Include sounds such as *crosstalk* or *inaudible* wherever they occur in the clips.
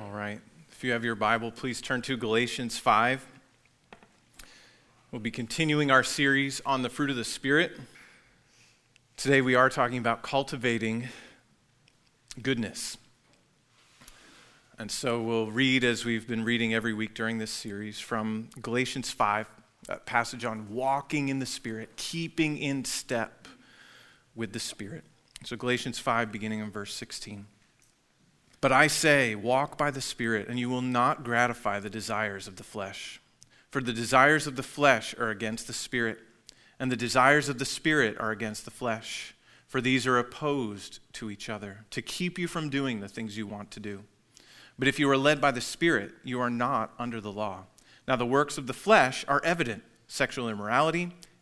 All right. If you have your Bible, please turn to Galatians 5. We'll be continuing our series on the fruit of the Spirit. Today we are talking about cultivating goodness. And so we'll read, as we've been reading every week during this series, from Galatians 5, a passage on walking in the Spirit, keeping in step with the Spirit. So Galatians 5, beginning in verse 16. But I say, walk by the Spirit, and you will not gratify the desires of the flesh. For the desires of the flesh are against the Spirit, and the desires of the Spirit are against the flesh. For these are opposed to each other, to keep you from doing the things you want to do. But if you are led by the Spirit, you are not under the law. Now, the works of the flesh are evident sexual immorality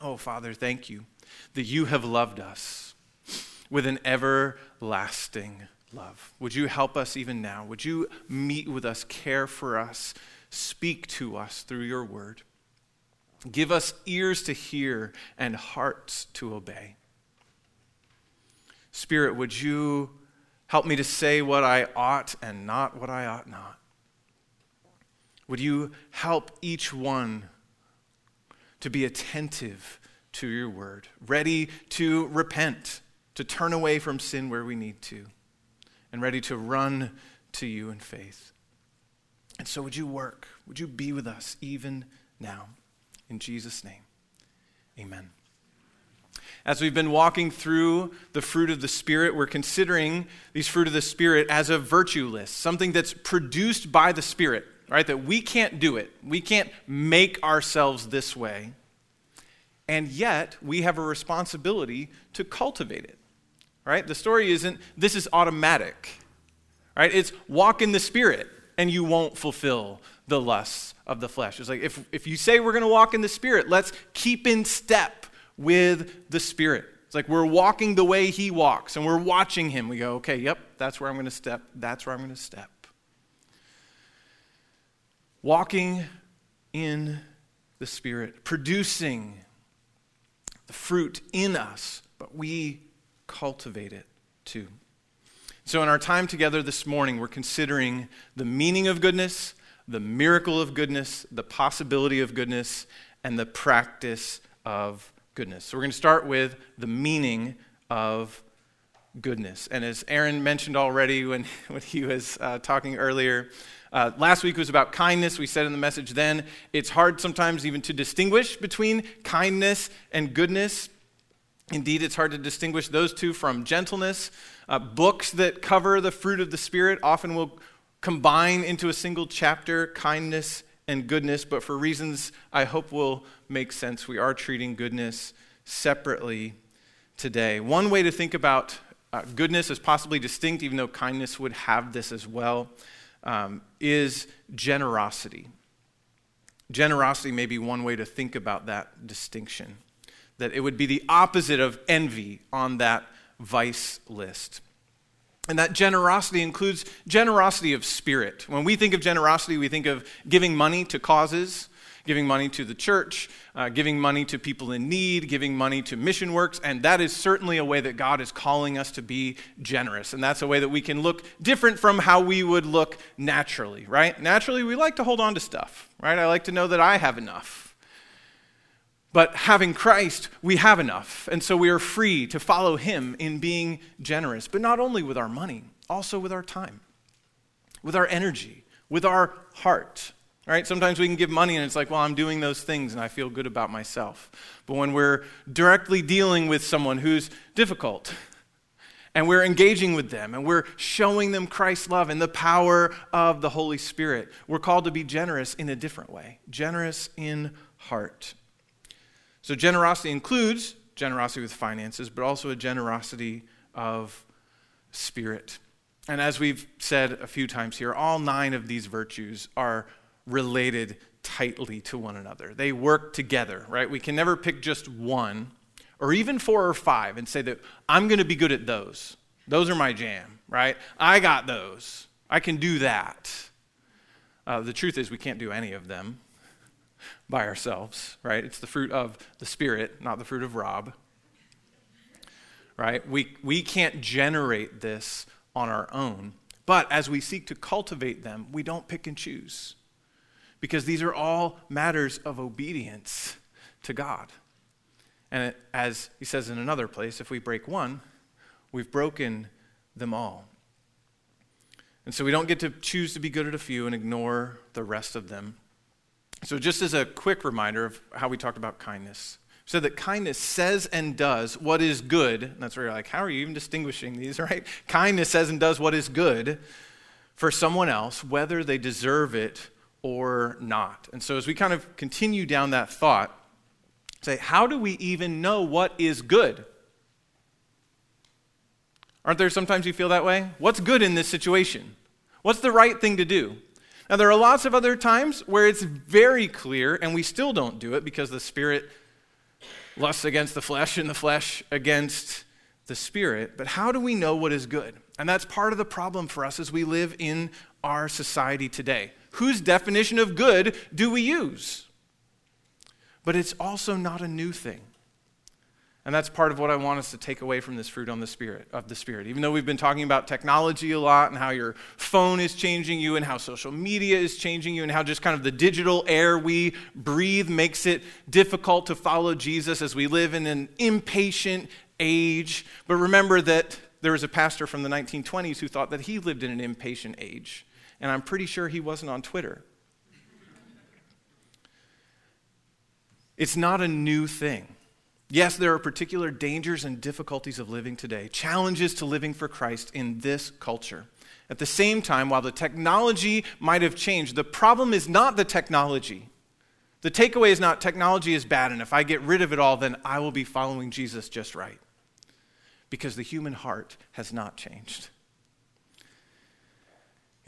Oh, Father, thank you that you have loved us with an everlasting love. Would you help us even now? Would you meet with us, care for us, speak to us through your word? Give us ears to hear and hearts to obey. Spirit, would you help me to say what I ought and not what I ought not? Would you help each one to be attentive to your word, ready to repent, to turn away from sin where we need to, and ready to run to you in faith. And so, would you work? Would you be with us even now? In Jesus' name, amen. As we've been walking through the fruit of the Spirit, we're considering these fruit of the Spirit as a virtue list, something that's produced by the Spirit, right? That we can't do it. We can't make ourselves this way and yet we have a responsibility to cultivate it. Right? The story isn't this is automatic. Right? It's walk in the spirit and you won't fulfill the lusts of the flesh. It's like if, if you say we're going to walk in the spirit, let's keep in step with the spirit. It's like we're walking the way he walks and we're watching him. We go, okay, yep, that's where I'm going to step. That's where I'm going to step. Walking in the Spirit, producing the fruit in us, but we cultivate it too. So, in our time together this morning, we're considering the meaning of goodness, the miracle of goodness, the possibility of goodness, and the practice of goodness. So, we're going to start with the meaning of goodness. And as Aaron mentioned already when, *laughs* when he was uh, talking earlier, uh, last week was about kindness. We said in the message then, it's hard sometimes even to distinguish between kindness and goodness. Indeed, it's hard to distinguish those two from gentleness. Uh, books that cover the fruit of the Spirit often will combine into a single chapter kindness and goodness, but for reasons I hope will make sense, we are treating goodness separately today. One way to think about uh, goodness is possibly distinct, even though kindness would have this as well, um, is generosity. Generosity may be one way to think about that distinction, that it would be the opposite of envy on that vice list. And that generosity includes generosity of spirit. When we think of generosity, we think of giving money to causes, giving money to the church, uh, giving money to people in need, giving money to mission works, and that is certainly a way that God is calling us to be generous. And that's a way that we can look different from how we would look naturally, right? Naturally, we like to hold on to stuff, right? I like to know that I have enough. But having Christ, we have enough. And so we are free to follow Him in being generous, but not only with our money, also with our time, with our energy, with our heart right? Sometimes we can give money and it's like, well, I'm doing those things and I feel good about myself. But when we're directly dealing with someone who's difficult, and we're engaging with them and we're showing them Christ's love and the power of the Holy Spirit. We're called to be generous in a different way, generous in heart. So, generosity includes generosity with finances, but also a generosity of spirit. And as we've said a few times here, all nine of these virtues are related tightly to one another. They work together, right? We can never pick just one or even four or five and say that I'm going to be good at those. Those are my jam, right? I got those. I can do that. Uh, the truth is, we can't do any of them *laughs* by ourselves, right? It's the fruit of the Spirit, not the fruit of Rob, right? We, we can't generate this on our own. But as we seek to cultivate them, we don't pick and choose because these are all matters of obedience to God. And as he says in another place, if we break one, we've broken them all. And so we don't get to choose to be good at a few and ignore the rest of them. So, just as a quick reminder of how we talked about kindness, so that kindness says and does what is good. And that's where you're like, how are you even distinguishing these, *laughs* right? Kindness says and does what is good for someone else, whether they deserve it or not. And so, as we kind of continue down that thought, say, how do we even know what is good? Aren't there sometimes you feel that way? What's good in this situation? What's the right thing to do? Now, there are lots of other times where it's very clear, and we still don't do it because the Spirit lusts against the flesh and the flesh against the Spirit. But how do we know what is good? And that's part of the problem for us as we live in our society today. Whose definition of good do we use? But it's also not a new thing. And that's part of what I want us to take away from this fruit on the spirit of the spirit. Even though we've been talking about technology a lot and how your phone is changing you and how social media is changing you and how just kind of the digital air we breathe makes it difficult to follow Jesus as we live in an impatient age. But remember that there was a pastor from the 1920s who thought that he lived in an impatient age. And I'm pretty sure he wasn't on Twitter. It's not a new thing. Yes, there are particular dangers and difficulties of living today, challenges to living for Christ in this culture. At the same time, while the technology might have changed, the problem is not the technology. The takeaway is not technology is bad, and if I get rid of it all, then I will be following Jesus just right. Because the human heart has not changed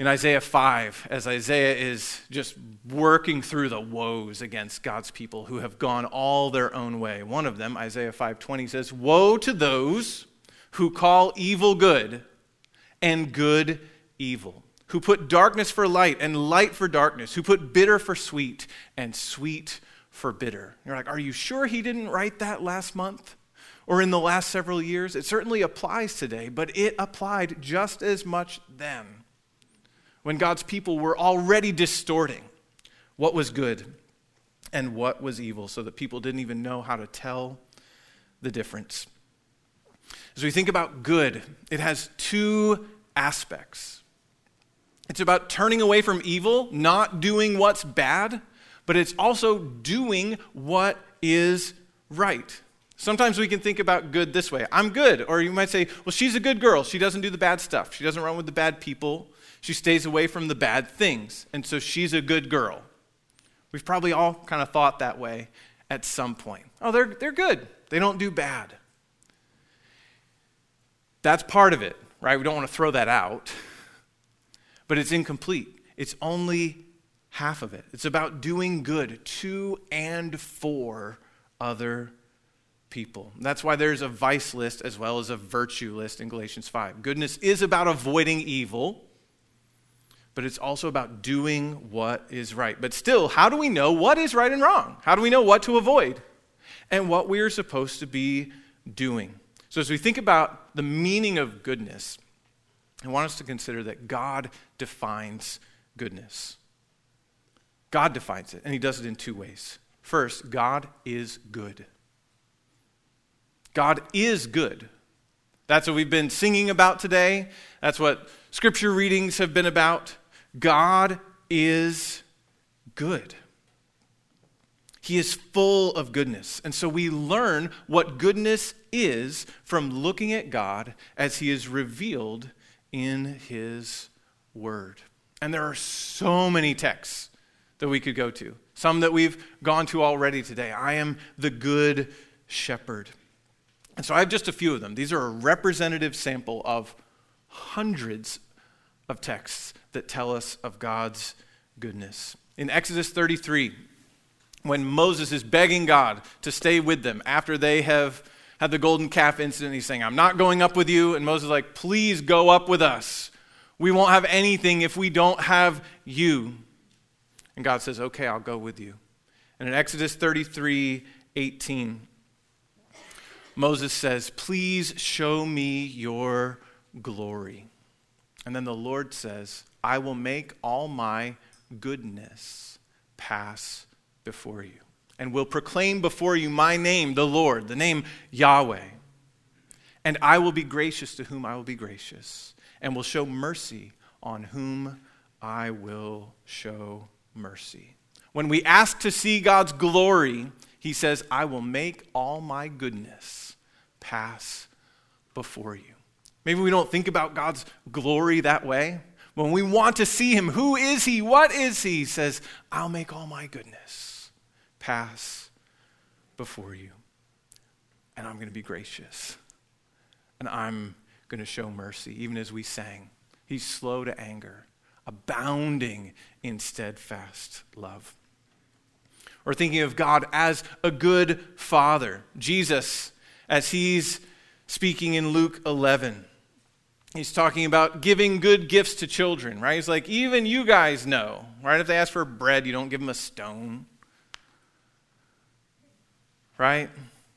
in Isaiah 5, as Isaiah is just working through the woes against God's people who have gone all their own way. One of them, Isaiah 5:20 says, "Woe to those who call evil good and good evil, who put darkness for light and light for darkness, who put bitter for sweet and sweet for bitter." You're like, "Are you sure he didn't write that last month?" Or in the last several years? It certainly applies today, but it applied just as much then when God's people were already distorting what was good and what was evil, so that people didn't even know how to tell the difference. As we think about good, it has two aspects. It's about turning away from evil, not doing what's bad, but it's also doing what is right. Sometimes we can think about good this way I'm good. Or you might say, well, she's a good girl. She doesn't do the bad stuff. She doesn't run with the bad people. She stays away from the bad things. And so she's a good girl. We've probably all kind of thought that way at some point. Oh, they're, they're good. They don't do bad. That's part of it, right? We don't want to throw that out. But it's incomplete. It's only half of it. It's about doing good to and for other people. That's why there's a vice list as well as a virtue list in Galatians 5. Goodness is about avoiding evil but it's also about doing what is right. But still, how do we know what is right and wrong? How do we know what to avoid and what we are supposed to be doing? So, as we think about the meaning of goodness, I want us to consider that God defines goodness. God defines it, and He does it in two ways. First, God is good. God is good. That's what we've been singing about today. That's what scripture readings have been about. God is good. He is full of goodness. And so we learn what goodness is from looking at God as He is revealed in His Word. And there are so many texts that we could go to, some that we've gone to already today. I am the good shepherd. And so I have just a few of them. These are a representative sample of hundreds of texts that tell us of God's goodness. In Exodus 33, when Moses is begging God to stay with them after they have had the golden calf incident, he's saying, I'm not going up with you. And Moses is like, Please go up with us. We won't have anything if we don't have you. And God says, Okay, I'll go with you. And in Exodus 33 18, Moses says, Please show me your glory. And then the Lord says, I will make all my goodness pass before you, and will proclaim before you my name, the Lord, the name Yahweh. And I will be gracious to whom I will be gracious, and will show mercy on whom I will show mercy. When we ask to see God's glory, he says, I will make all my goodness pass before you. Maybe we don't think about God's glory that way. When we want to see him, who is he? What is he? He says, I'll make all my goodness pass before you. And I'm going to be gracious. And I'm going to show mercy, even as we sang. He's slow to anger, abounding in steadfast love. Or thinking of God as a good father. Jesus, as he's speaking in Luke 11, he's talking about giving good gifts to children, right? He's like, even you guys know, right? If they ask for bread, you don't give them a stone, right?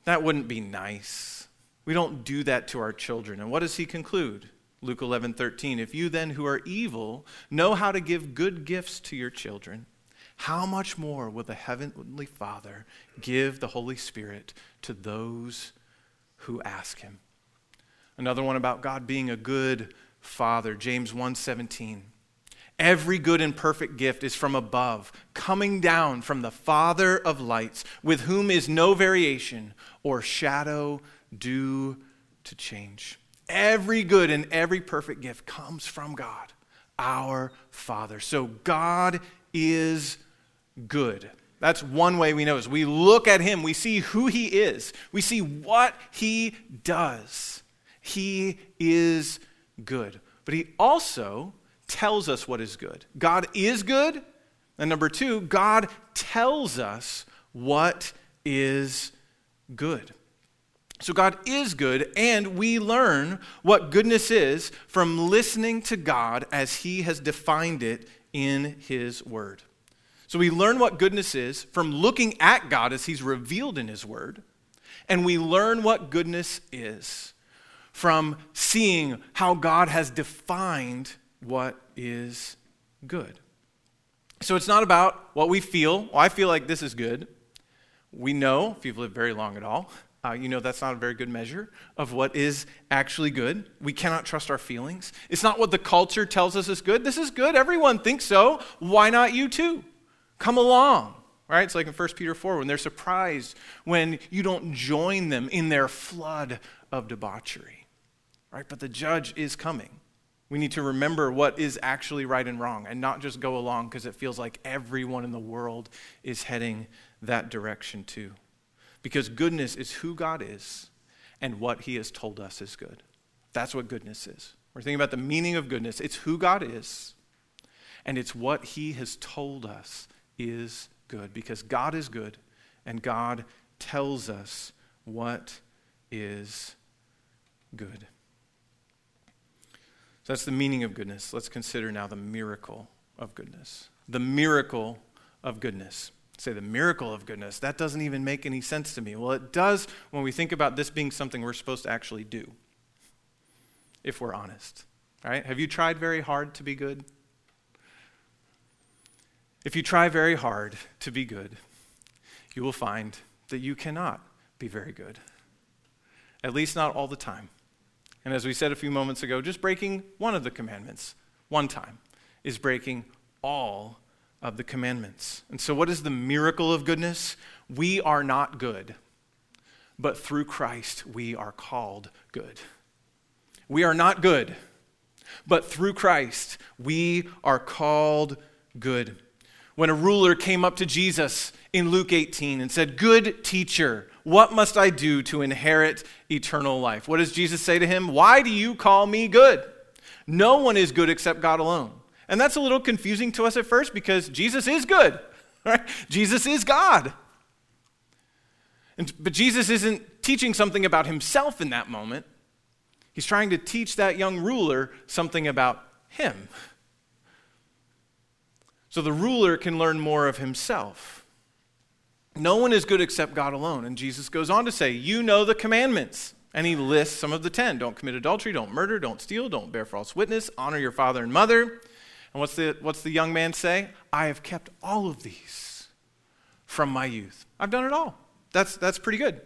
That wouldn't be nice. We don't do that to our children. And what does he conclude? Luke 11, 13. If you then, who are evil, know how to give good gifts to your children, how much more will the Heavenly Father give the Holy Spirit to those who ask him? Another one about God being a good father, James 1:17. Every good and perfect gift is from above, coming down from the Father of lights, with whom is no variation or shadow due to change. Every good and every perfect gift comes from God, our Father. So God is good. That's one way we know is we look at him, we see who he is, we see what he does. He is good. But he also tells us what is good. God is good. And number two, God tells us what is good. So God is good, and we learn what goodness is from listening to God as He has defined it in His Word. So we learn what goodness is from looking at God as He's revealed in His Word, and we learn what goodness is from seeing how God has defined what is good. So it's not about what we feel. Well, I feel like this is good. We know, if you've lived very long at all, uh, you know that's not a very good measure of what is actually good. We cannot trust our feelings. It's not what the culture tells us is good. This is good. Everyone thinks so. Why not you too? Come along. Right? It's like in 1 Peter 4 when they're surprised when you don't join them in their flood of debauchery right? But the judge is coming. We need to remember what is actually right and wrong and not just go along because it feels like everyone in the world is heading that direction too. Because goodness is who God is and what he has told us is good. That's what goodness is. We're thinking about the meaning of goodness. It's who God is and it's what he has told us is good because God is good and God tells us what is good. So that's the meaning of goodness. Let's consider now the miracle of goodness. The miracle of goodness. Say the miracle of goodness. That doesn't even make any sense to me. Well, it does when we think about this being something we're supposed to actually do, if we're honest. Right? Have you tried very hard to be good? If you try very hard to be good, you will find that you cannot be very good. At least not all the time. And as we said a few moments ago, just breaking one of the commandments one time is breaking all of the commandments. And so, what is the miracle of goodness? We are not good, but through Christ we are called good. We are not good, but through Christ we are called good. When a ruler came up to Jesus in Luke 18 and said, Good teacher, what must I do to inherit eternal life? What does Jesus say to him? Why do you call me good? No one is good except God alone. And that's a little confusing to us at first because Jesus is good, *laughs* right? Jesus is God. And, but Jesus isn't teaching something about himself in that moment. He's trying to teach that young ruler something about him. So the ruler can learn more of himself. No one is good except God alone. And Jesus goes on to say, You know the commandments. And he lists some of the ten don't commit adultery, don't murder, don't steal, don't bear false witness, honor your father and mother. And what's the, what's the young man say? I have kept all of these from my youth. I've done it all. That's, that's pretty good.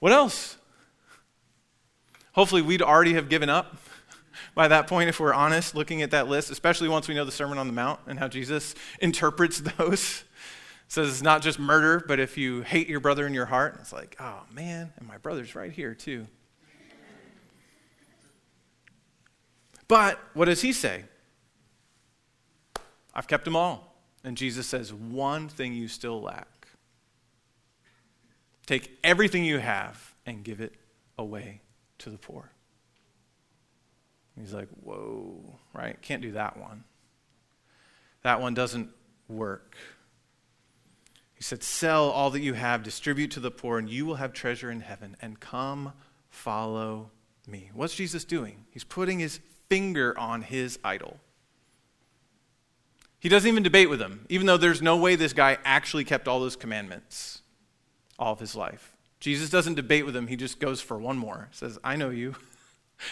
What else? Hopefully, we'd already have given up *laughs* by that point if we're honest looking at that list, especially once we know the Sermon on the Mount and how Jesus interprets *laughs* those. Says it's not just murder, but if you hate your brother in your heart, it's like, oh man, and my brother's right here too. But what does he say? I've kept them all. And Jesus says, one thing you still lack. Take everything you have and give it away to the poor. he's like, whoa, right? Can't do that one. That one doesn't work. He said, Sell all that you have, distribute to the poor, and you will have treasure in heaven, and come follow me. What's Jesus doing? He's putting his finger on his idol. He doesn't even debate with him, even though there's no way this guy actually kept all those commandments all of his life. Jesus doesn't debate with him, he just goes for one more. He says, I know you.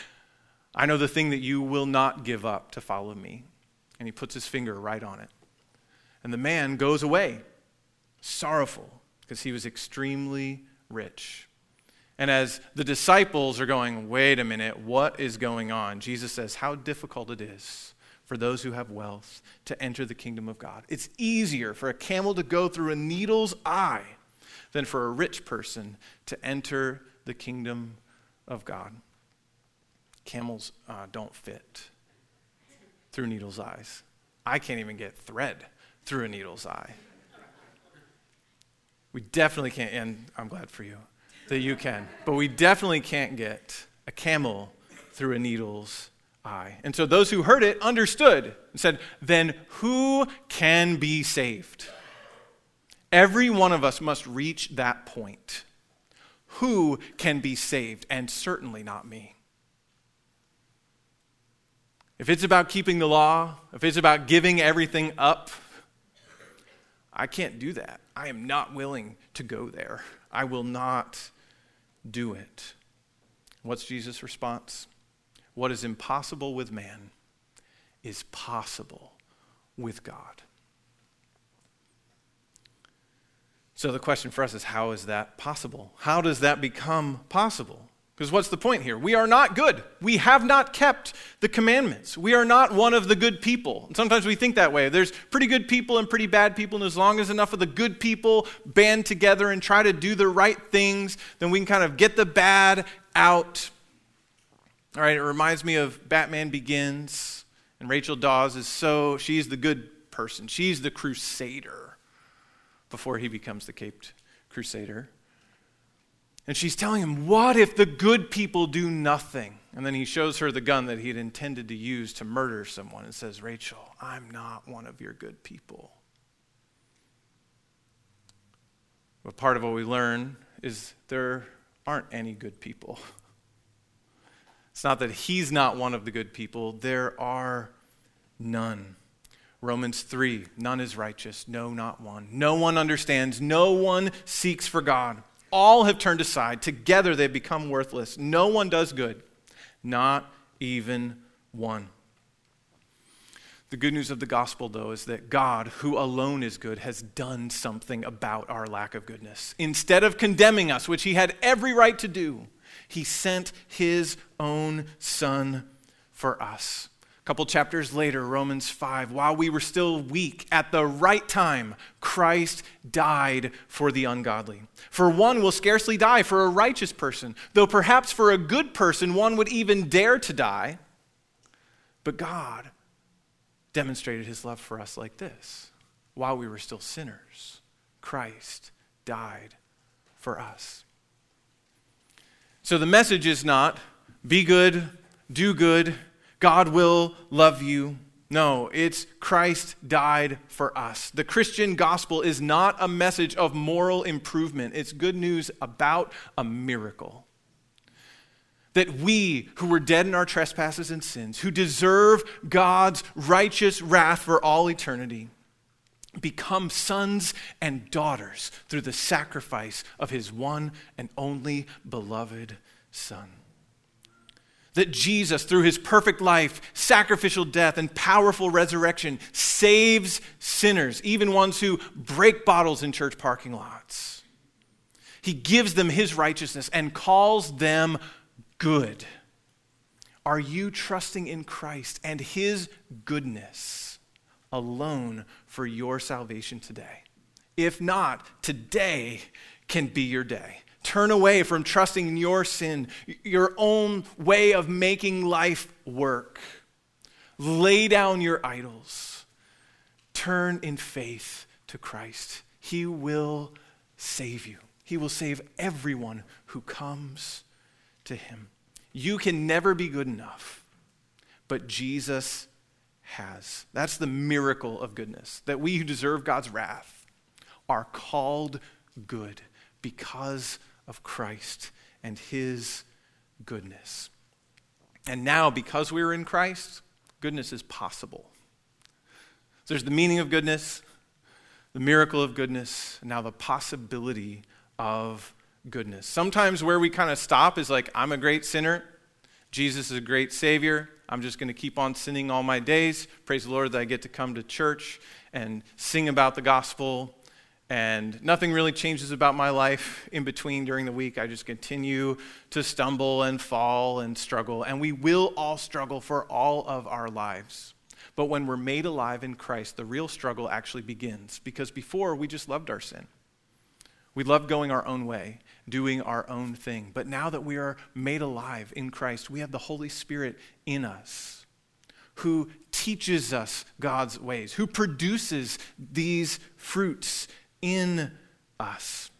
*laughs* I know the thing that you will not give up to follow me. And he puts his finger right on it. And the man goes away, sorrowful, because he was extremely rich. And as the disciples are going, wait a minute, what is going on? Jesus says, How difficult it is for those who have wealth to enter the kingdom of God. It's easier for a camel to go through a needle's eye than for a rich person to enter the kingdom of God. Camels uh, don't fit through needle's eyes. I can't even get thread through a needle's eye. We definitely can't, and I'm glad for you that you can, but we definitely can't get a camel through a needle's eye. And so those who heard it understood and said, Then who can be saved? Every one of us must reach that point. Who can be saved? And certainly not me. If it's about keeping the law, if it's about giving everything up, I can't do that. I am not willing to go there. I will not do it. What's Jesus' response? What is impossible with man is possible with God. So the question for us is how is that possible? How does that become possible? Because what's the point here? We are not good. We have not kept the commandments. We are not one of the good people. And sometimes we think that way. There's pretty good people and pretty bad people, and as long as enough of the good people band together and try to do the right things, then we can kind of get the bad out. All right, it reminds me of Batman Begins, and Rachel Dawes is so, she's the good person. She's the crusader before he becomes the caped crusader. And she's telling him, What if the good people do nothing? And then he shows her the gun that he had intended to use to murder someone and says, Rachel, I'm not one of your good people. But part of what we learn is there aren't any good people. It's not that he's not one of the good people, there are none. Romans 3 None is righteous, no, not one. No one understands, no one seeks for God. All have turned aside. Together they've become worthless. No one does good, not even one. The good news of the gospel, though, is that God, who alone is good, has done something about our lack of goodness. Instead of condemning us, which he had every right to do, he sent his own son for us. A couple chapters later, Romans 5, while we were still weak, at the right time, Christ died for the ungodly. For one will scarcely die for a righteous person, though perhaps for a good person one would even dare to die. But God demonstrated his love for us like this while we were still sinners, Christ died for us. So the message is not be good, do good, God will love you. No, it's Christ died for us. The Christian gospel is not a message of moral improvement, it's good news about a miracle. That we, who were dead in our trespasses and sins, who deserve God's righteous wrath for all eternity, become sons and daughters through the sacrifice of his one and only beloved Son that Jesus, through his perfect life, sacrificial death, and powerful resurrection, saves sinners, even ones who break bottles in church parking lots. He gives them his righteousness and calls them good. Are you trusting in Christ and his goodness alone for your salvation today? If not, today can be your day. Turn away from trusting in your sin, your own way of making life work. Lay down your idols. Turn in faith to Christ. He will save you, He will save everyone who comes to Him. You can never be good enough, but Jesus has. That's the miracle of goodness, that we who deserve God's wrath are called good because of Christ and his goodness. And now, because we are in Christ, goodness is possible. So there's the meaning of goodness, the miracle of goodness, and now the possibility of goodness. Sometimes where we kind of stop is like, I'm a great sinner, Jesus is a great Savior. I'm just going to keep on sinning all my days. Praise the Lord that I get to come to church and sing about the gospel and nothing really changes about my life in between during the week. I just continue to stumble and fall and struggle. And we will all struggle for all of our lives. But when we're made alive in Christ, the real struggle actually begins because before we just loved our sin. We loved going our own way, doing our own thing. But now that we are made alive in Christ, we have the Holy Spirit in us who teaches us God's ways, who produces these fruits in us.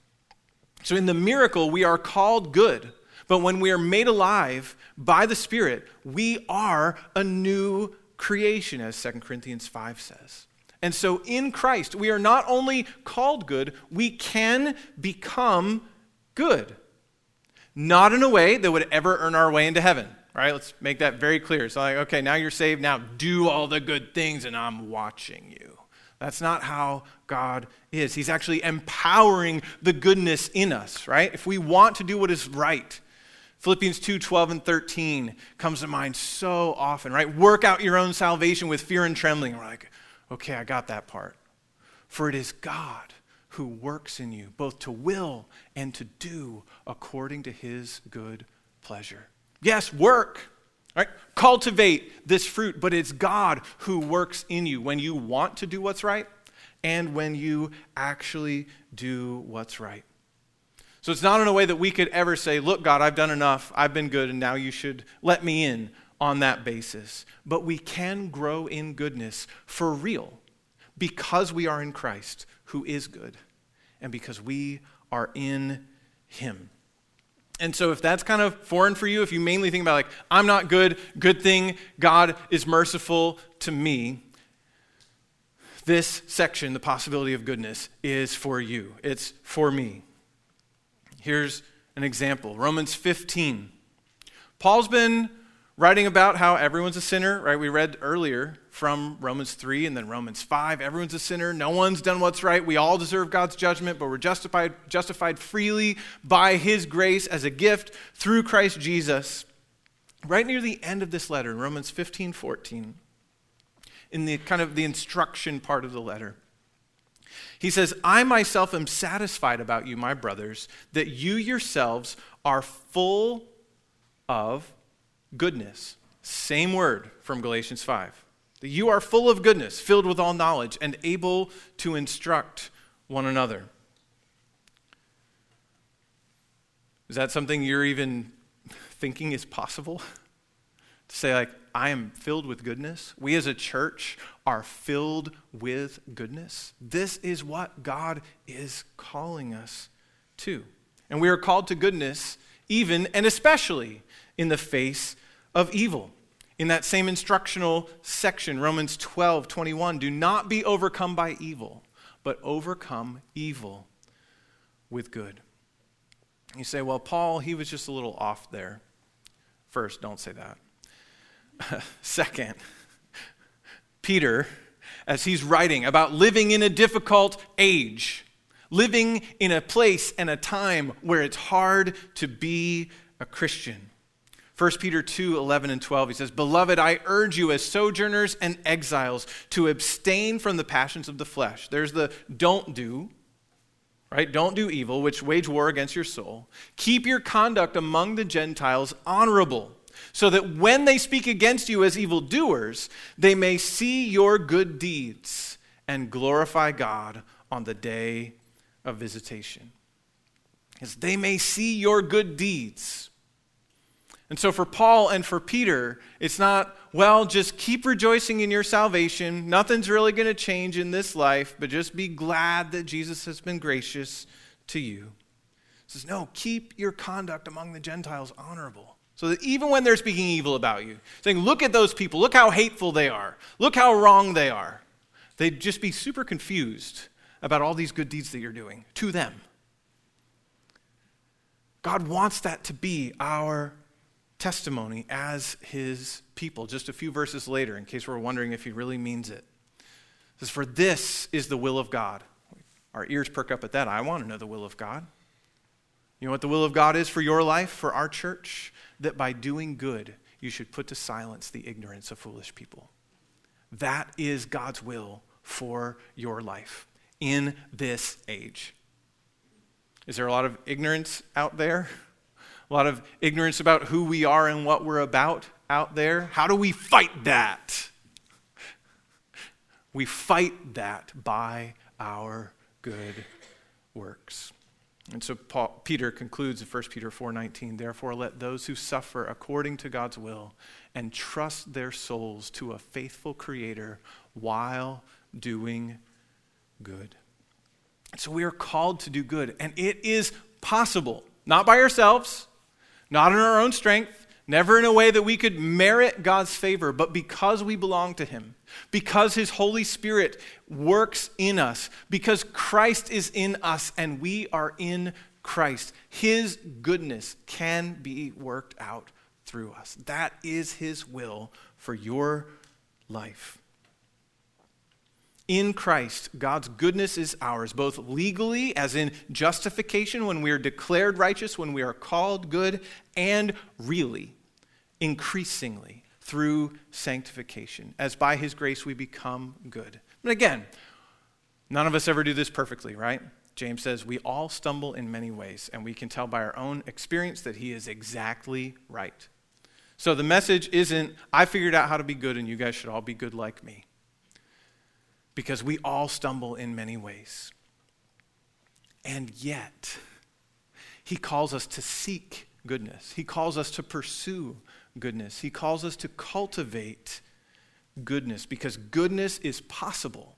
So, in the miracle, we are called good, but when we are made alive by the Spirit, we are a new creation, as 2 Corinthians 5 says. And so, in Christ, we are not only called good, we can become good. Not in a way that would ever earn our way into heaven, right? Let's make that very clear. So, like, okay, now you're saved, now do all the good things, and I'm watching you. That's not how God is. He's actually empowering the goodness in us, right? If we want to do what is right, Philippians 2 12 and 13 comes to mind so often, right? Work out your own salvation with fear and trembling. We're like, okay, I got that part. For it is God who works in you, both to will and to do according to his good pleasure. Yes, work. Right? Cultivate this fruit, but it's God who works in you when you want to do what's right and when you actually do what's right. So it's not in a way that we could ever say, Look, God, I've done enough, I've been good, and now you should let me in on that basis. But we can grow in goodness for real because we are in Christ, who is good, and because we are in Him. And so, if that's kind of foreign for you, if you mainly think about, like, I'm not good, good thing, God is merciful to me, this section, the possibility of goodness, is for you. It's for me. Here's an example Romans 15. Paul's been writing about how everyone's a sinner, right? We read earlier from Romans 3 and then Romans 5. Everyone's a sinner. No one's done what's right. We all deserve God's judgment, but we're justified, justified freely by his grace as a gift through Christ Jesus. Right near the end of this letter, in Romans 15 14, in the kind of the instruction part of the letter, he says, I myself am satisfied about you, my brothers, that you yourselves are full of goodness Same word from Galatians 5. That you are full of goodness, filled with all knowledge, and able to instruct one another. Is that something you're even thinking is possible? *laughs* to say, like, I am filled with goodness. We as a church are filled with goodness. This is what God is calling us to. And we are called to goodness even and especially in the face of evil. In that same instructional section, Romans 12, 21, do not be overcome by evil, but overcome evil with good. You say, well, Paul, he was just a little off there. First, don't say that. *laughs* Second, Peter, as he's writing about living in a difficult age, living in a place and a time where it's hard to be a Christian. 1 Peter 2 11 and 12, he says, Beloved, I urge you as sojourners and exiles to abstain from the passions of the flesh. There's the don't do, right? Don't do evil, which wage war against your soul. Keep your conduct among the Gentiles honorable, so that when they speak against you as evildoers, they may see your good deeds and glorify God on the day of visitation. As they may see your good deeds. And so for Paul and for Peter, it's not, well, just keep rejoicing in your salvation. Nothing's really going to change in this life, but just be glad that Jesus has been gracious to you. He says, no, keep your conduct among the Gentiles honorable. So that even when they're speaking evil about you, saying, look at those people, look how hateful they are, look how wrong they are, they'd just be super confused about all these good deeds that you're doing to them. God wants that to be our testimony as his people. Just a few verses later, in case we're wondering if he really means it. it says, For this is the will of God. Our ears perk up at that. I want to know the will of God. You know what the will of God is for your life, for our church? That by doing good, you should put to silence the ignorance of foolish people. That is God's will for your life in this age. Is there a lot of ignorance out there? A lot of ignorance about who we are and what we're about out there. How do we fight that? We fight that by our good works. And so Paul, Peter concludes in 1 Peter 4:19, therefore let those who suffer according to God's will and trust their souls to a faithful creator while doing good. So we are called to do good and it is possible, not by ourselves, not in our own strength, never in a way that we could merit God's favor, but because we belong to Him, because His Holy Spirit works in us, because Christ is in us and we are in Christ. His goodness can be worked out through us. That is His will for your life. In Christ, God's goodness is ours, both legally, as in justification, when we are declared righteous, when we are called good, and really, increasingly, through sanctification, as by His grace we become good. But again, none of us ever do this perfectly, right? James says we all stumble in many ways, and we can tell by our own experience that he is exactly right. So the message isn't, I figured out how to be good, and you guys should all be good like me because we all stumble in many ways. And yet, he calls us to seek goodness. He calls us to pursue goodness. He calls us to cultivate goodness because goodness is possible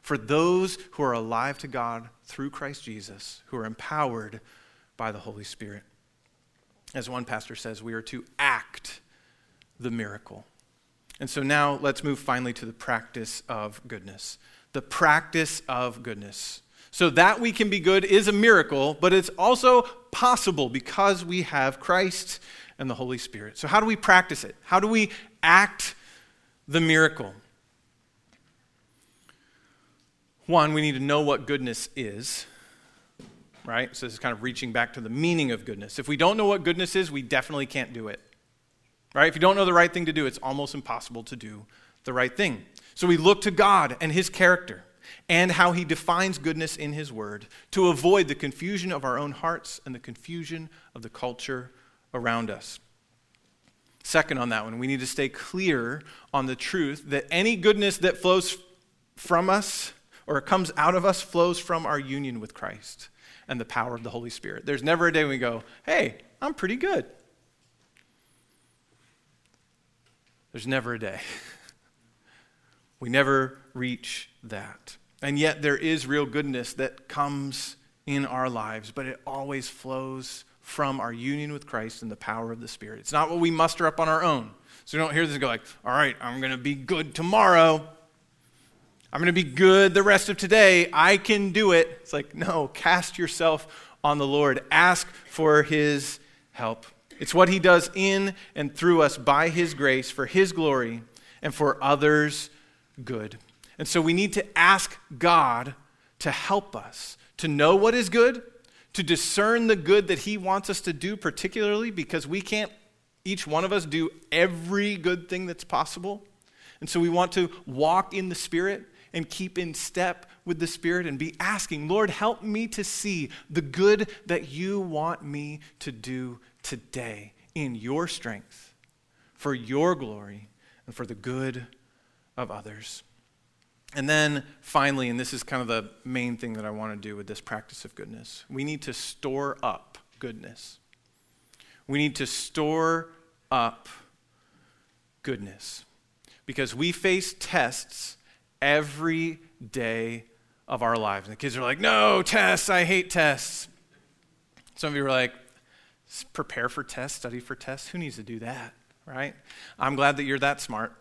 for those who are alive to God through Christ Jesus, who are empowered by the Holy Spirit. As one pastor says, we are to act the miracle. And so now let's move finally to the practice of goodness. The practice of goodness. So that we can be good is a miracle, but it's also possible because we have Christ and the Holy Spirit. So, how do we practice it? How do we act the miracle? One, we need to know what goodness is, right? So, this is kind of reaching back to the meaning of goodness. If we don't know what goodness is, we definitely can't do it. Right? If you don't know the right thing to do, it's almost impossible to do the right thing. So we look to God and His character and how He defines goodness in His Word to avoid the confusion of our own hearts and the confusion of the culture around us. Second, on that one, we need to stay clear on the truth that any goodness that flows from us or comes out of us flows from our union with Christ and the power of the Holy Spirit. There's never a day we go, hey, I'm pretty good. There's never a day. *laughs* We never reach that. And yet, there is real goodness that comes in our lives, but it always flows from our union with Christ and the power of the Spirit. It's not what we muster up on our own. So we don't hear this and go like, all right, I'm going to be good tomorrow. I'm going to be good the rest of today. I can do it. It's like, no, cast yourself on the Lord. Ask for his help. It's what he does in and through us by his grace for his glory and for others' good. And so we need to ask God to help us to know what is good, to discern the good that he wants us to do, particularly because we can't, each one of us, do every good thing that's possible. And so we want to walk in the Spirit and keep in step with the Spirit and be asking, Lord, help me to see the good that you want me to do today in your strength, for your glory, and for the good of others. And then finally, and this is kind of the main thing that I want to do with this practice of goodness, we need to store up goodness. We need to store up goodness because we face tests every day of our lives. And the kids are like, no, tests, I hate tests. Some of you are like, prepare for tests, study for tests. Who needs to do that, right? I'm glad that you're that smart.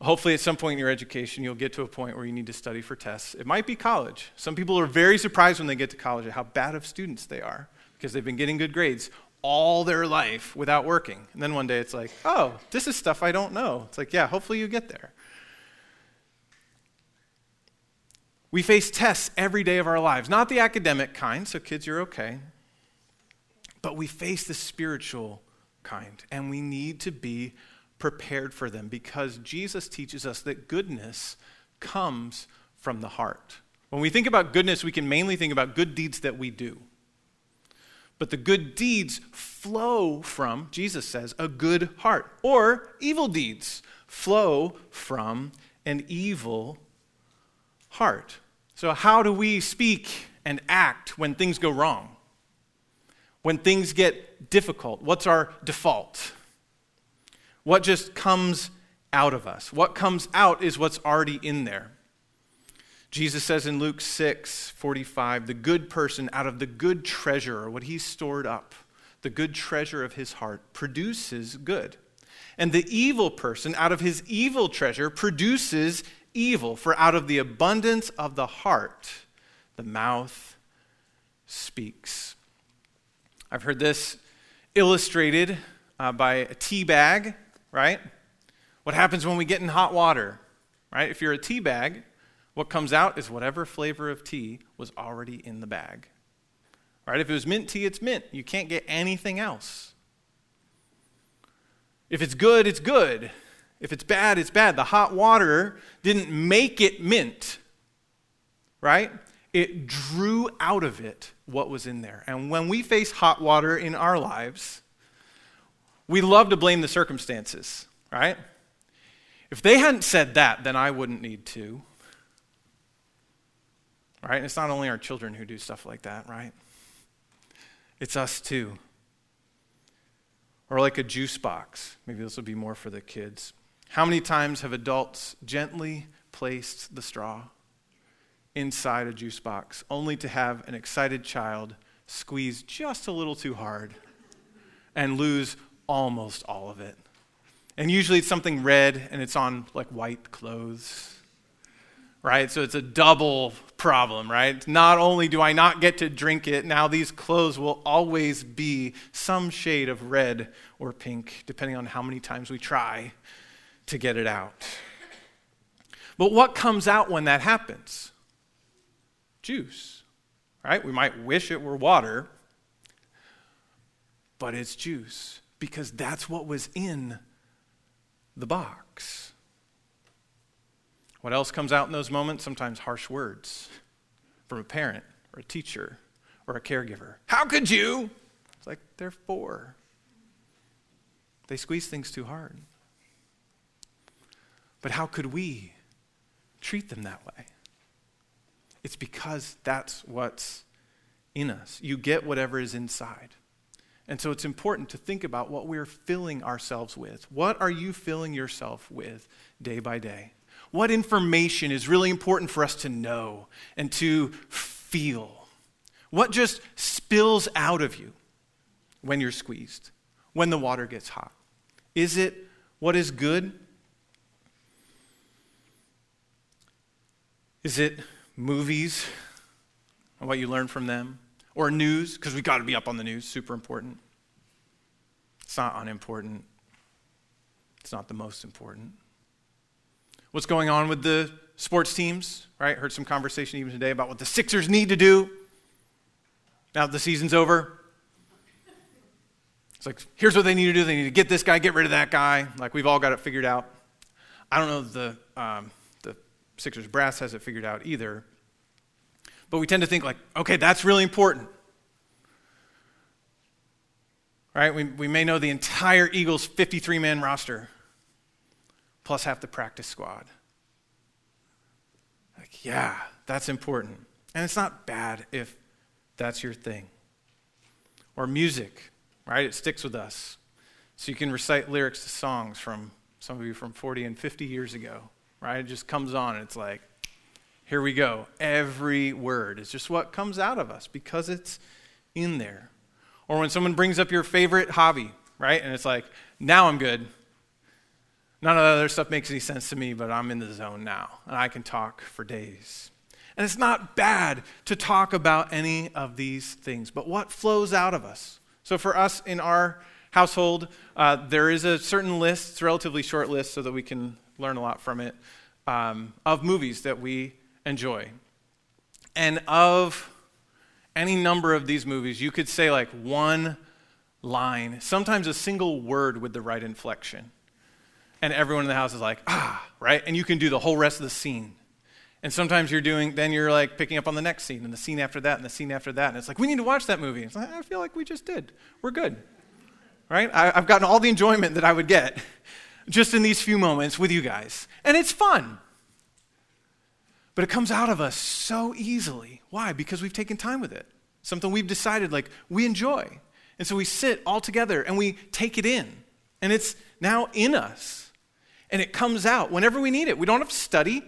Hopefully, at some point in your education, you'll get to a point where you need to study for tests. It might be college. Some people are very surprised when they get to college at how bad of students they are because they've been getting good grades all their life without working. And then one day it's like, oh, this is stuff I don't know. It's like, yeah, hopefully you get there. We face tests every day of our lives, not the academic kind, so kids, you're okay. But we face the spiritual kind, and we need to be prepared for them because Jesus teaches us that goodness comes from the heart. When we think about goodness, we can mainly think about good deeds that we do. But the good deeds flow from, Jesus says, a good heart. Or evil deeds flow from an evil heart. So, how do we speak and act when things go wrong? When things get difficult? What's our default? What just comes out of us? What comes out is what's already in there. Jesus says in Luke 6 45, the good person out of the good treasure, what he's stored up, the good treasure of his heart, produces good. And the evil person out of his evil treasure produces evil, for out of the abundance of the heart, the mouth speaks. I've heard this illustrated uh, by a tea bag, right? What happens when we get in hot water, right? If you're a tea bag, what comes out is whatever flavor of tea was already in the bag. Right? If it was mint tea, it's mint. You can't get anything else. If it's good, it's good. If it's bad, it's bad. The hot water didn't make it mint, right? It drew out of it what was in there. And when we face hot water in our lives, we love to blame the circumstances, right? If they hadn't said that, then I wouldn't need to. Right? And it's not only our children who do stuff like that, right? It's us too. Or like a juice box. Maybe this will be more for the kids. How many times have adults gently placed the straw inside a juice box only to have an excited child squeeze just a little too hard and lose almost all of it? And usually it's something red and it's on like white clothes. Right? So it's a double problem, right? Not only do I not get to drink it, now these clothes will always be some shade of red or pink, depending on how many times we try to get it out. But what comes out when that happens? Juice, right? We might wish it were water, but it's juice because that's what was in the box. What else comes out in those moments? Sometimes harsh words from a parent or a teacher or a caregiver. How could you? It's like they're four. they squeeze things too hard. But how could we treat them that way? It's because that's what's in us. You get whatever is inside. And so it's important to think about what we're filling ourselves with. What are you filling yourself with day by day? What information is really important for us to know and to feel? What just spills out of you when you're squeezed, when the water gets hot? Is it what is good? Is it movies what you learn from them? Or news, because we got to be up on the news, super important. It's not unimportant, it's not the most important. What's going on with the sports teams, right? Heard some conversation even today about what the Sixers need to do now that the season's over. It's like, here's what they need to do. They need to get this guy, get rid of that guy. Like, we've all got it figured out. I don't know the, um, the Sixers brass has it figured out either. But we tend to think, like, okay, that's really important. Right? We, we may know the entire Eagles 53 man roster, plus half the practice squad. Like, yeah, that's important. And it's not bad if that's your thing. Or music, right? It sticks with us. So you can recite lyrics to songs from some of you from 40 and 50 years ago, right? It just comes on and it's like, here we go. Every word is just what comes out of us because it's in there. Or when someone brings up your favorite hobby, right? And it's like, now I'm good. None of the other stuff makes any sense to me, but I'm in the zone now, and I can talk for days. And it's not bad to talk about any of these things, but what flows out of us? So for us in our household, uh, there is a certain list, it's a relatively short list so that we can learn a lot from it, um, of movies that we enjoy. And of any number of these movies, you could say like one line, sometimes a single word with the right inflection. And everyone in the house is like, ah, right? And you can do the whole rest of the scene. And sometimes you're doing, then you're like picking up on the next scene and the scene after that and the scene after that. And it's like, we need to watch that movie. It's like, I feel like we just did. We're good. Right? I, I've gotten all the enjoyment that I would get *laughs* just in these few moments with you guys. And it's fun. But it comes out of us so easily. Why? Because we've taken time with it. Something we've decided like we enjoy. And so we sit all together and we take it in. And it's now in us. And it comes out whenever we need it. We don't have to study.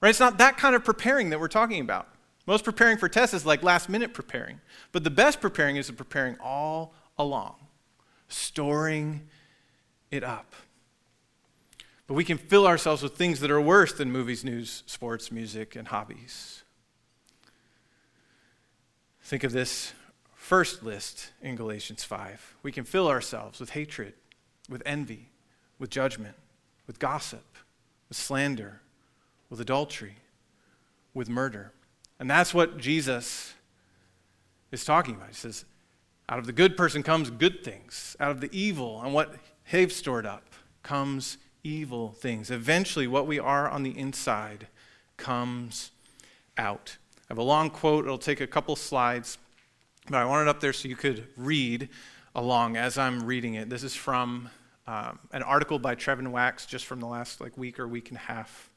Right? It's not that kind of preparing that we're talking about. Most preparing for tests is like last minute preparing. But the best preparing is the preparing all along, storing it up. But we can fill ourselves with things that are worse than movies, news, sports, music, and hobbies. Think of this first list in Galatians 5. We can fill ourselves with hatred, with envy, with judgment, with gossip, with slander, with adultery, with murder. And that's what Jesus is talking about. He says, out of the good person comes good things, out of the evil and what they've stored up comes evil things. Eventually, what we are on the inside comes out. I have a long quote, it'll take a couple slides, but I want it up there so you could read along as I'm reading it. This is from um, an article by Trevin Wax just from the last like week or week and a half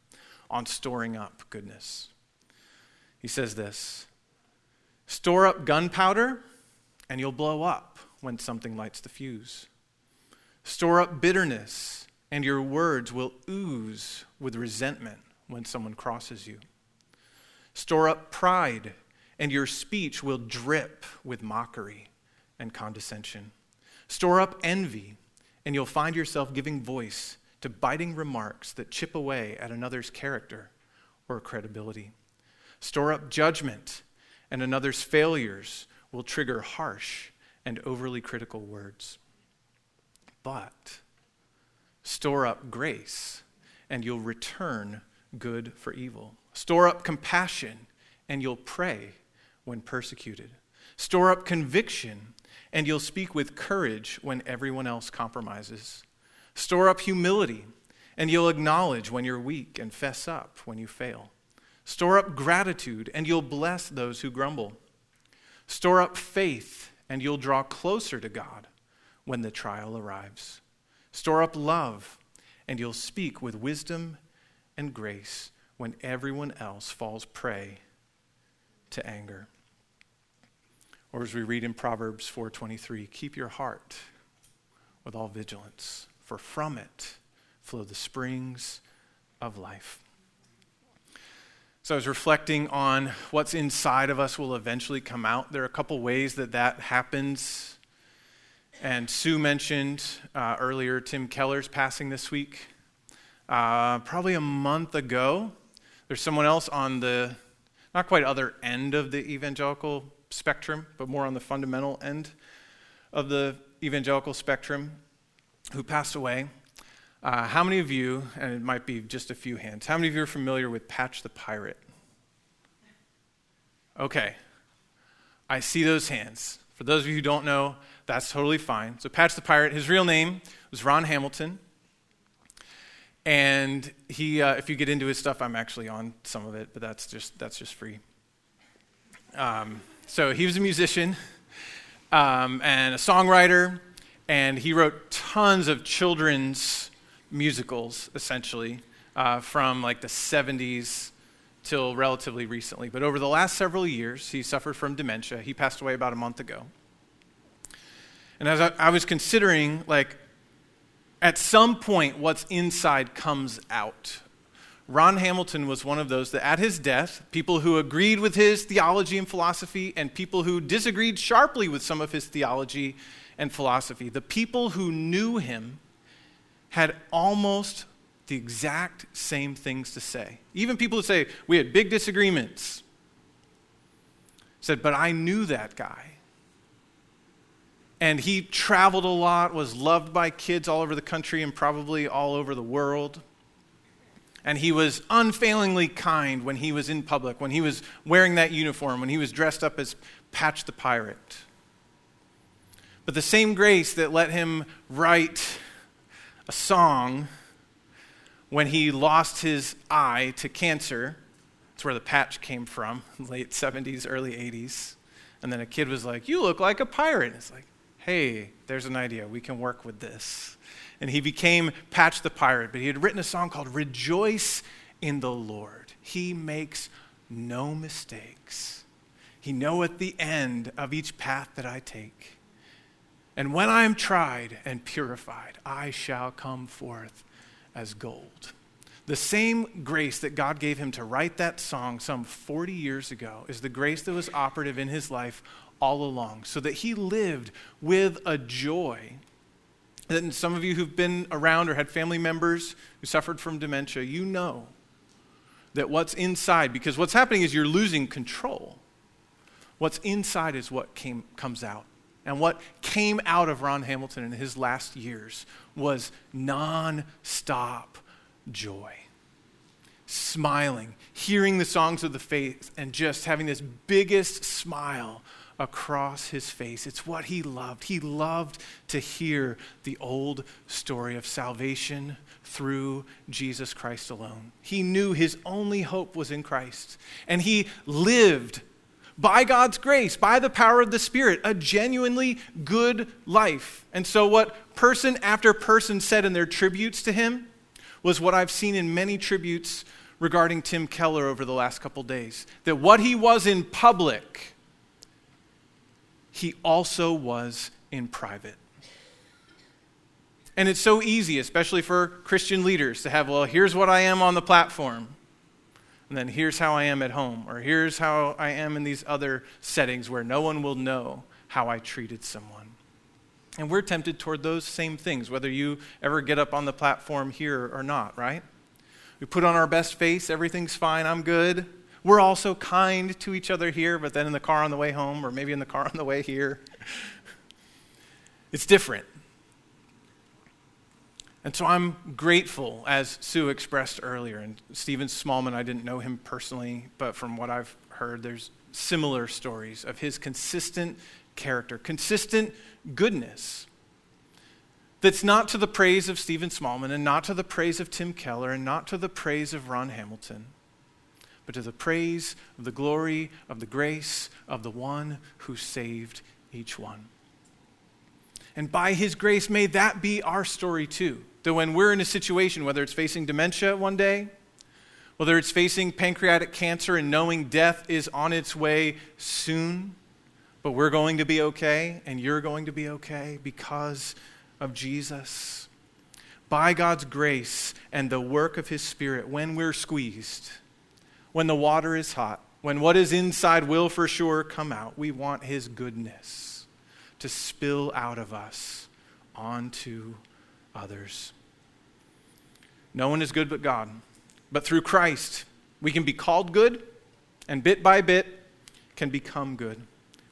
on storing up goodness. He says this Store up gunpowder, and you'll blow up when something lights the fuse. Store up bitterness, and your words will ooze with resentment when someone crosses you. Store up pride, and your speech will drip with mockery and condescension. Store up envy, and you'll find yourself giving voice to biting remarks that chip away at another's character or credibility. Store up judgment, and another's failures will trigger harsh and overly critical words. But Store up grace, and you'll return good for evil. Store up compassion, and you'll pray when persecuted. Store up conviction, and you'll speak with courage when everyone else compromises. Store up humility, and you'll acknowledge when you're weak and fess up when you fail. Store up gratitude, and you'll bless those who grumble. Store up faith, and you'll draw closer to God when the trial arrives. Store up love, and you'll speak with wisdom and grace when everyone else falls prey to anger. Or as we read in Proverbs 4:23, keep your heart with all vigilance, for from it flow the springs of life. So I was reflecting on what's inside of us will eventually come out. There are a couple ways that that happens. And Sue mentioned uh, earlier Tim Keller's passing this week. Uh, probably a month ago, there's someone else on the not quite other end of the evangelical spectrum, but more on the fundamental end of the evangelical spectrum who passed away. Uh, how many of you, and it might be just a few hands, how many of you are familiar with Patch the Pirate? Okay. I see those hands. For those of you who don't know, that's totally fine. So, Patch the Pirate, his real name was Ron Hamilton. And he, uh, if you get into his stuff, I'm actually on some of it, but that's just, that's just free. Um, so, he was a musician um, and a songwriter, and he wrote tons of children's musicals, essentially, uh, from like the 70s till relatively recently. But over the last several years, he suffered from dementia. He passed away about a month ago. And as I, I was considering, like, at some point, what's inside comes out. Ron Hamilton was one of those that at his death, people who agreed with his theology and philosophy and people who disagreed sharply with some of his theology and philosophy, the people who knew him had almost the exact same things to say. Even people who say, we had big disagreements, said, but I knew that guy. And he traveled a lot, was loved by kids all over the country and probably all over the world. And he was unfailingly kind when he was in public, when he was wearing that uniform, when he was dressed up as Patch the Pirate. But the same grace that let him write a song when he lost his eye to cancer. That's where the patch came from, *laughs* late 70s, early 80s. And then a kid was like, You look like a pirate. It's like, Hey, there's an idea. We can work with this. And he became Patch the Pirate, but he had written a song called Rejoice in the Lord. He makes no mistakes. He knoweth the end of each path that I take. And when I am tried and purified, I shall come forth as gold. The same grace that God gave him to write that song some 40 years ago is the grace that was operative in his life all along, so that he lived with a joy. And some of you who've been around or had family members who suffered from dementia, you know that what's inside, because what's happening is you're losing control. What's inside is what came, comes out. And what came out of Ron Hamilton in his last years was non-stop joy. Smiling, hearing the songs of the faith, and just having this biggest smile across his face. It's what he loved. He loved to hear the old story of salvation through Jesus Christ alone. He knew his only hope was in Christ, and he lived by God's grace, by the power of the Spirit, a genuinely good life. And so, what person after person said in their tributes to him was what I've seen in many tributes regarding Tim Keller over the last couple days that what he was in public, he also was in private. And it's so easy, especially for Christian leaders, to have, well, here's what I am on the platform and then here's how I am at home, or here's how I am in these other settings where no one will know how I treated someone. And we're tempted toward those same things, whether you ever get up on the platform here or not, right? We put on our best face, everything's fine, I'm good. We're also kind to each other here, but then in the car on the way home, or maybe in the car on the way here, it's different. And so I'm grateful, as Sue expressed earlier. And Stephen Smallman, I didn't know him personally, but from what I've heard, there's similar stories of his consistent character, consistent goodness. That's not to the praise of Stephen Smallman and not to the praise of Tim Keller and not to the praise of Ron Hamilton, but to the praise of the glory of the grace of the one who saved each one. And by His grace, may that be our story too. That when we're in a situation, whether it's facing dementia one day, whether it's facing pancreatic cancer and knowing death is on its way soon, but we're going to be okay and you're going to be okay because of Jesus. By God's grace and the work of His Spirit, when we're squeezed, when the water is hot, when what is inside will for sure come out, we want His goodness to spill out of us onto others. No one is good but God. But through Christ, we can be called good, and bit by bit can become good.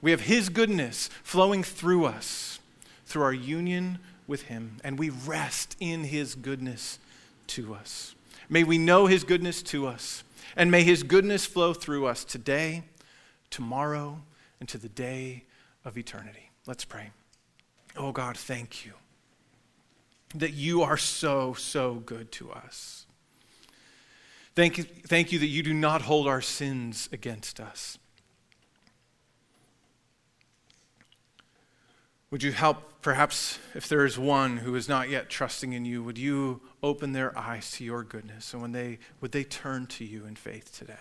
We have His goodness flowing through us, through our union with Him, and we rest in His goodness to us. May we know His goodness to us, and may His goodness flow through us today, tomorrow, and to the day of eternity. Let's pray. Oh God, thank you that you are so, so good to us. Thank you, thank you that you do not hold our sins against us. Would you help, perhaps, if there is one who is not yet trusting in you, would you open their eyes to your goodness? And when they, would they turn to you in faith today?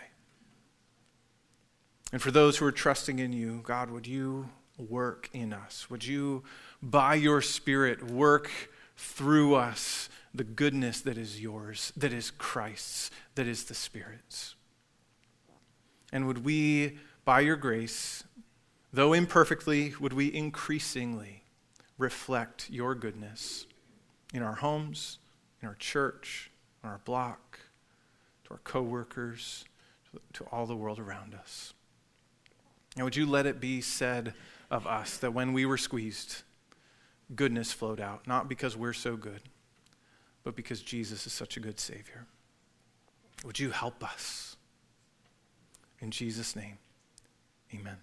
And for those who are trusting in you, God, would you work in us? Would you, by your Spirit, work through us the goodness that is yours, that is Christ's, that is the Spirit's? And would we, by your grace, Though imperfectly, would we increasingly reflect your goodness in our homes, in our church, on our block, to our coworkers, to all the world around us. And would you let it be said of us that when we were squeezed, goodness flowed out, not because we're so good, but because Jesus is such a good Savior. Would you help us? In Jesus' name, amen.